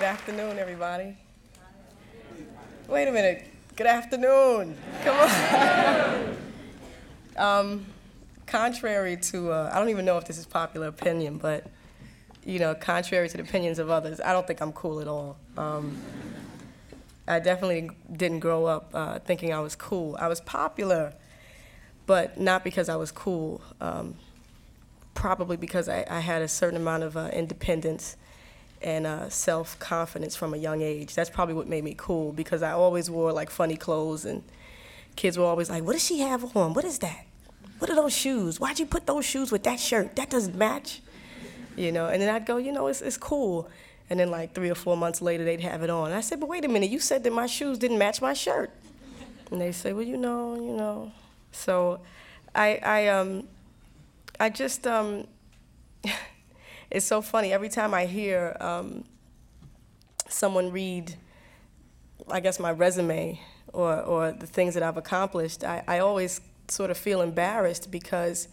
Good afternoon, everybody. Wait a minute. Good afternoon. Come on. um, contrary to, uh, I don't even know if this is popular opinion, but you know, contrary to the opinions of others, I don't think I'm cool at all. Um, I definitely didn't grow up uh, thinking I was cool. I was popular, but not because I was cool. Um, probably because I, I, had a certain amount of uh, independence and uh, self confidence from a young age. That's probably what made me cool because I always wore like funny clothes, and kids were always like, "What does she have on? What is that? What are those shoes? Why'd you put those shoes with that shirt? That doesn't match." You know, and then I'd go, you know, it's, it's cool. And then like three or four months later, they'd have it on. And I said, but wait a minute, you said that my shoes didn't match my shirt. And they say, well, you know, you know. So I, I, um, I just, um, it's so funny. Every time I hear um, someone read, I guess, my resume or, or the things that I've accomplished, I, I always sort of feel embarrassed because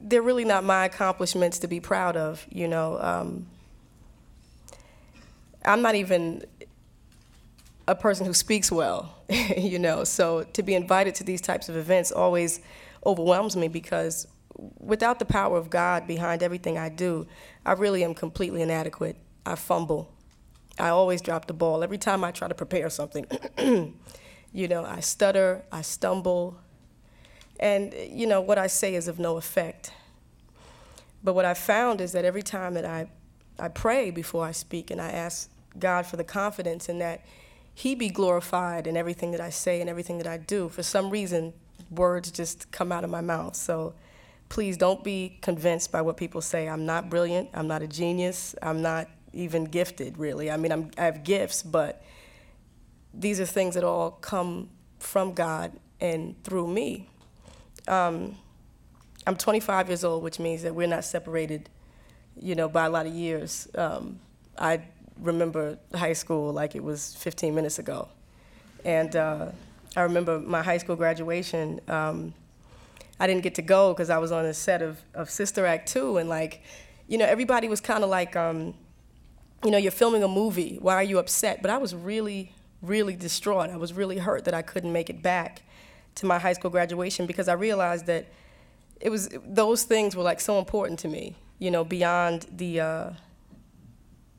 they're really not my accomplishments to be proud of, you know. Um, I'm not even a person who speaks well, you know. So to be invited to these types of events always overwhelms me because without the power of God behind everything I do, I really am completely inadequate. I fumble. I always drop the ball. Every time I try to prepare something, you know, I stutter, I stumble, and, you know, what I say is of no effect. But what I found is that every time that I, I pray before I speak and I ask God for the confidence in that He be glorified in everything that I say and everything that I do, for some reason, words just come out of my mouth. So please don't be convinced by what people say. I'm not brilliant. I'm not a genius. I'm not even gifted, really. I mean, I'm, I have gifts, but these are things that all come from God and through me. Um, I'm 25 years old, which means that we're not separated, you know, by a lot of years. Um, I remember high school like it was 15 minutes ago. And uh, I remember my high school graduation. Um, I didn't get to go because I was on a set of, of Sister Act 2, and like, you know, everybody was kind of like, um, you know, you're filming a movie. Why are you upset? But I was really, really distraught. I was really hurt that I couldn't make it back to my high school graduation because I realized that it was those things were like so important to me. You know, beyond the, uh,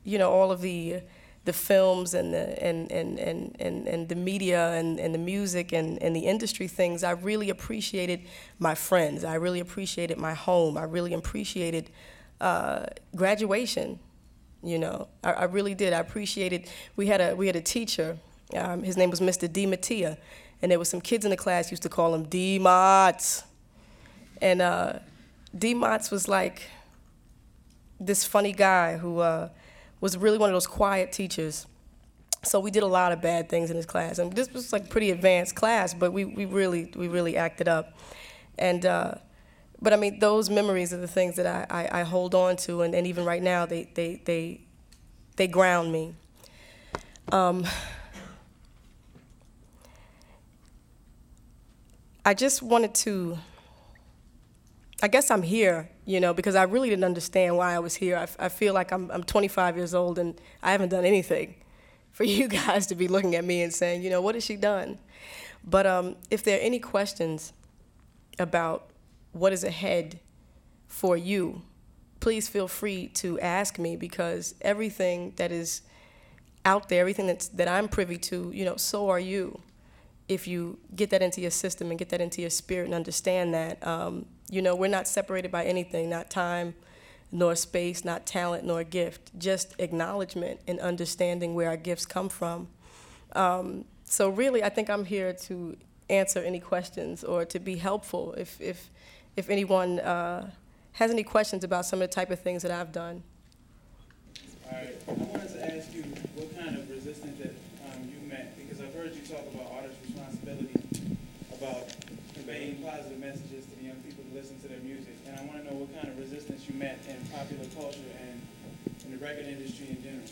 you know, all of the the films and the and and, and, and, and the media and, and the music and, and the industry things, I really appreciated my friends. I really appreciated my home. I really appreciated uh, graduation. You know, I, I, really did. I appreciated. We had a we had a teacher. Um, his name was Mr. D. Mattia, and there was some kids in the class used to call him D. Motts. And uh, D. Motts was like this funny guy who. Uh, was really one of those quiet teachers. So we did a lot of bad things in his class, and this was like pretty advanced class, but we, we really we really acted up, and uh, but I mean those memories are the things that I, I, I hold on to, and, and even right now they they they they ground me. Um, I just wanted to I guess I'm here, you know, because I really didn't understand why I was here. I, I feel like I'm, I'm 25 years old and I haven't done anything for you guys to be looking at me and saying, you know, what has she done? But um, if there are any questions about what is ahead for you, please feel free to ask me because everything that is out there, everything that's, that I'm privy to, you know, so are you. If you get that into your system and get that into your spirit and understand that, um, you know, we're not separated by anything, not time, nor space, not talent, nor gift, just acknowledgement and understanding where our gifts come from. Um, so really, I think I'm here to answer any questions or to be helpful if, if, if anyone uh, has any questions about some of the type of things that I've done. All right, I wanted to ask you what kind of resistance that um, you met, because I've heard you talk about artist responsibility, about conveying positive messages to the young people to their music. And I want to know what kind of resistance you met in popular culture and in the record industry in general.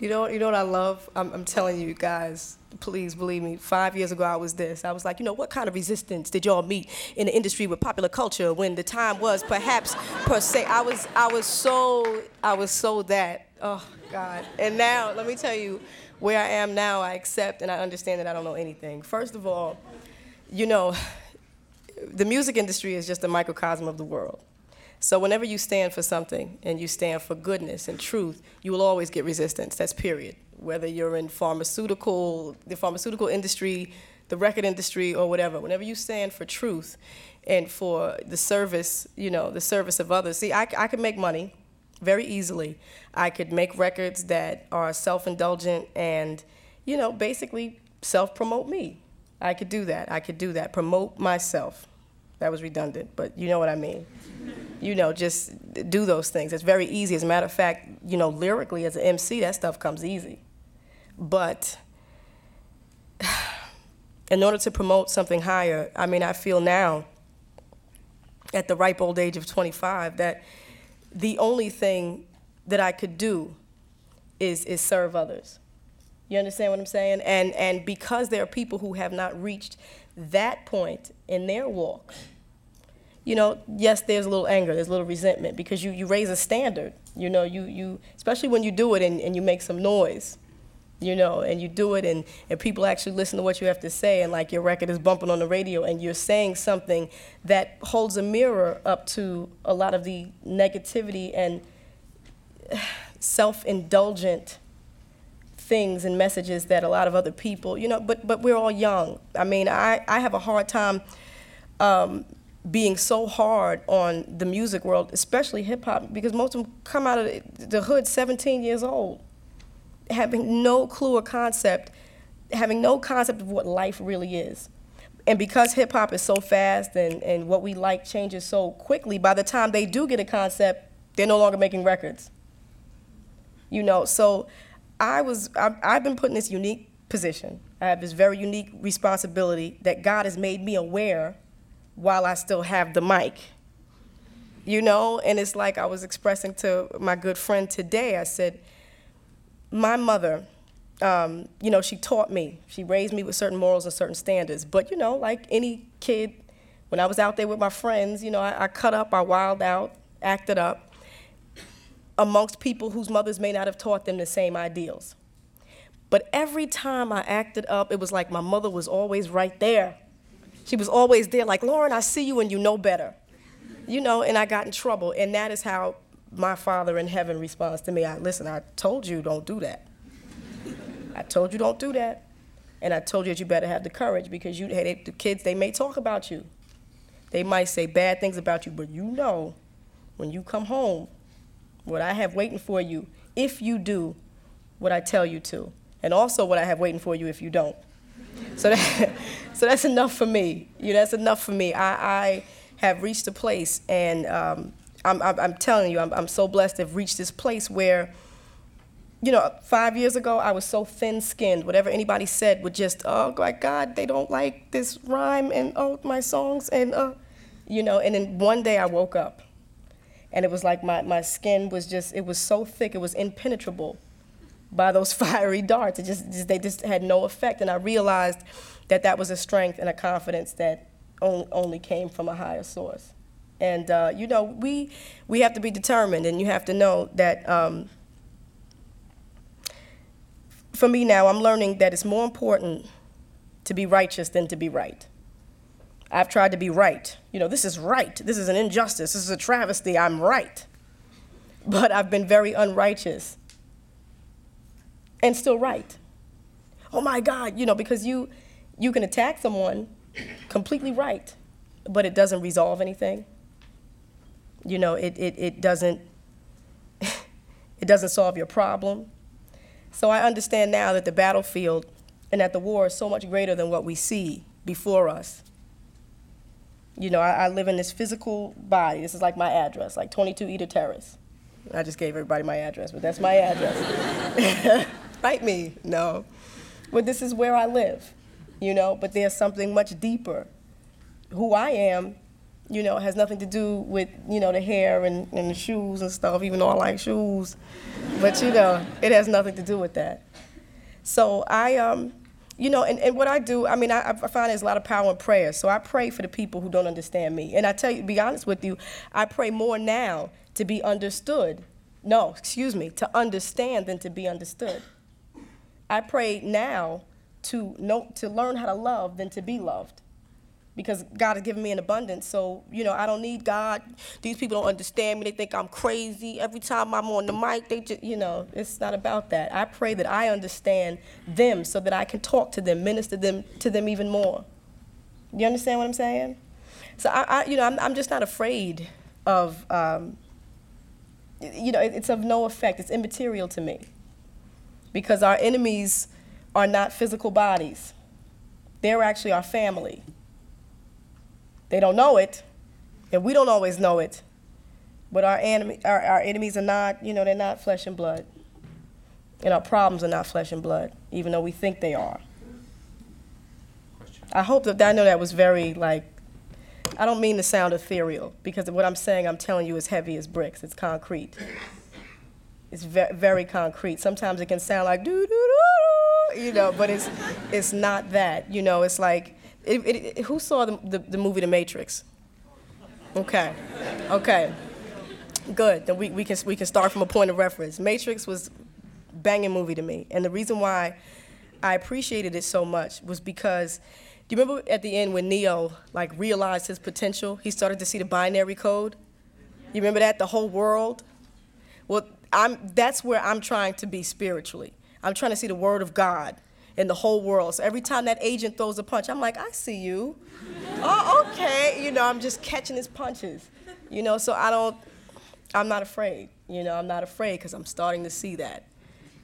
You know, you know what I love? I'm, I'm telling you guys, please believe me. Five years ago, I was this. I was like, you know, what kind of resistance did y'all meet in the industry with popular culture when the time was perhaps per se? I was, I was so, I was so that Oh, God. And now, let me tell you, where I am now, I accept and I understand that I don't know anything. First of all, you know, the music industry is just a microcosm of the world. So whenever you stand for something and you stand for goodness and truth, you will always get resistance. That's period. Whether you're in pharmaceutical, the pharmaceutical industry, the record industry, or whatever. Whenever you stand for truth and for the service, you know, the service of others. See, I, I could make money very easily. I could make records that are self-indulgent and, you know, basically self-promote me. I could do that. I could do that. Promote myself. That was redundant, but you know what I mean. You know, just do those things. It's very easy. As a matter of fact, you know, lyrically as an MC, that stuff comes easy. But in order to promote something higher, I mean, I feel now, at the ripe old age of 25, that the only thing that I could do is, is serve others. You understand what I'm saying? And, and because there are people who have not reached that point in their walk, you know, yes, there's a little anger, there's a little resentment because you, you raise a standard. You know, you, you especially when you do it and, and you make some noise, you know, and you do it and, and people actually listen to what you have to say and like your record is bumping on the radio and you're saying something that holds a mirror up to a lot of the negativity and self-indulgent things and messages that a lot of other people, you know, but, but we're all young. I mean, I, I have a hard time um, being so hard on the music world, especially hip hop, because most of them come out of the hood 17 years old, having no clue or concept, having no concept of what life really is. And because hip hop is so fast and, and what we like changes so quickly, by the time they do get a concept, they're no longer making records. You know, so I was, I've, I've been put in this unique position. I have this very unique responsibility that God has made me aware while I still have the mic. You know, and it's like I was expressing to my good friend today. I said, my mother, um, you know, she taught me. She raised me with certain morals and certain standards. But, you know, like any kid, when I was out there with my friends, you know, I, I cut up, I wild out, acted up amongst people whose mothers may not have taught them the same ideals. But every time I acted up, it was like my mother was always right there. She was always there, like, Lauryn, I see you and you know better. You know, and I got in trouble. And that is how my Father in heaven responds to me. I listen, I told you don't do that. I told you don't do that. And I told you that you better have the courage because you, hey, the kids, they may talk about you. They might say bad things about you, but you know when you come home, what I have waiting for you if you do what I tell you to, and also what I have waiting for you if you don't. So, that, so that's enough for me. You know, that's enough for me. I, I have reached a place, and um, I'm, I'm, I'm, telling you, I'm, I'm so blessed to have reached this place where, you know, five years ago, I was so thin skinned. Whatever anybody said would just, oh, my God, they don't like this rhyme, and oh, my songs, and, uh, you know, and then one day I woke up and it was like my, my skin was just it was so thick it was impenetrable by those fiery darts. It just, just they just had no effect. And i realized that that was a strength and a confidence that only, only came from a higher source. And uh, you know we we have to be determined and you have to know that um, for me now i'm learning that it's more important to be righteous than to be right I've tried to be right. You know, this is right. This is an injustice. This is a travesty. I'm right. But I've been very unrighteous and still right. Oh my God, you know, because you you can attack someone completely right, but it doesn't resolve anything. You know, it, it, it doesn't it doesn't solve your problem. So I understand now that the battlefield and that the war is so much greater than what we see before us. You know, I, I, live in this physical body. This is like my address, like 22 Eder Terrace. I just gave everybody my address, but that's my address. Write me, no. But this is where I live, you know, but there's something much deeper. Who I am, you know, has nothing to do with, you know, the hair and, and the shoes and stuff, even though I like shoes. But, you know, it has nothing to do with that. So I, um, you know, and, and what I do, I mean, I, I find there's a lot of power in prayer. So I pray for the people who don't understand me. And I tell you, to be honest with you, I pray more now to be understood No, excuse me, to understand than to be understood. I pray now to know to learn how to love than to be loved. Because God has given me an abundance, so you know I don't need God. These people don't understand me; they think I'm crazy. Every time I'm on the mic, they just, you know, it's not about that. I pray that I understand them, so that I can talk to them, minister them to them even more. You understand what I'm saying? So I, I you know, I'm, I'm just not afraid of, um, you know, it- it's of no effect. It's immaterial to me, because our enemies are not physical bodies. They're actually our family. They don't know it, and we don't always know it. But our enemy, our, our enemies are not, you know, they're not flesh and blood, and our problems are not flesh and blood, even though we think they are. I hope that I know that was very like. I don't mean to sound ethereal because what I'm saying, I'm telling you, is heavy as bricks. It's concrete. It's ve- very concrete. Sometimes it can sound like doo doo, doo, you know, but it's it's not that. You know, it's like it, it, who saw the, the the movie The Matrix? Okay, okay, good. Then we, we can we can start from a point of reference. Matrix was banging movie to me, and the reason why I appreciated it so much was because. Do you remember at the end when Neo like realized his potential? He started to see the binary code. You remember that the whole world. Well, I'm that's where I'm trying to be spiritually. I'm trying to see the word of God in the whole world. So every time that agent throws a punch, I'm like, I see you. oh, okay. You know, I'm just catching his punches. You know, so I don't. I'm not afraid. You know, I'm not afraid because I'm starting to see that.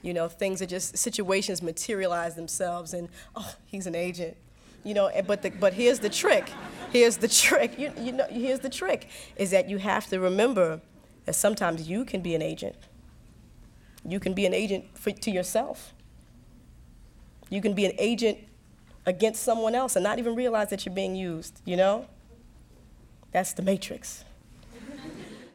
You know, things are just situations materialize themselves, and oh, he's an agent. You know, but the, but here's the trick. Here's the trick. You, you know, here's the trick is that you have to remember that sometimes you can be an agent. You can be an agent for, to yourself. You can be an agent against someone else and not even realize that you're being used. You know, that's the matrix.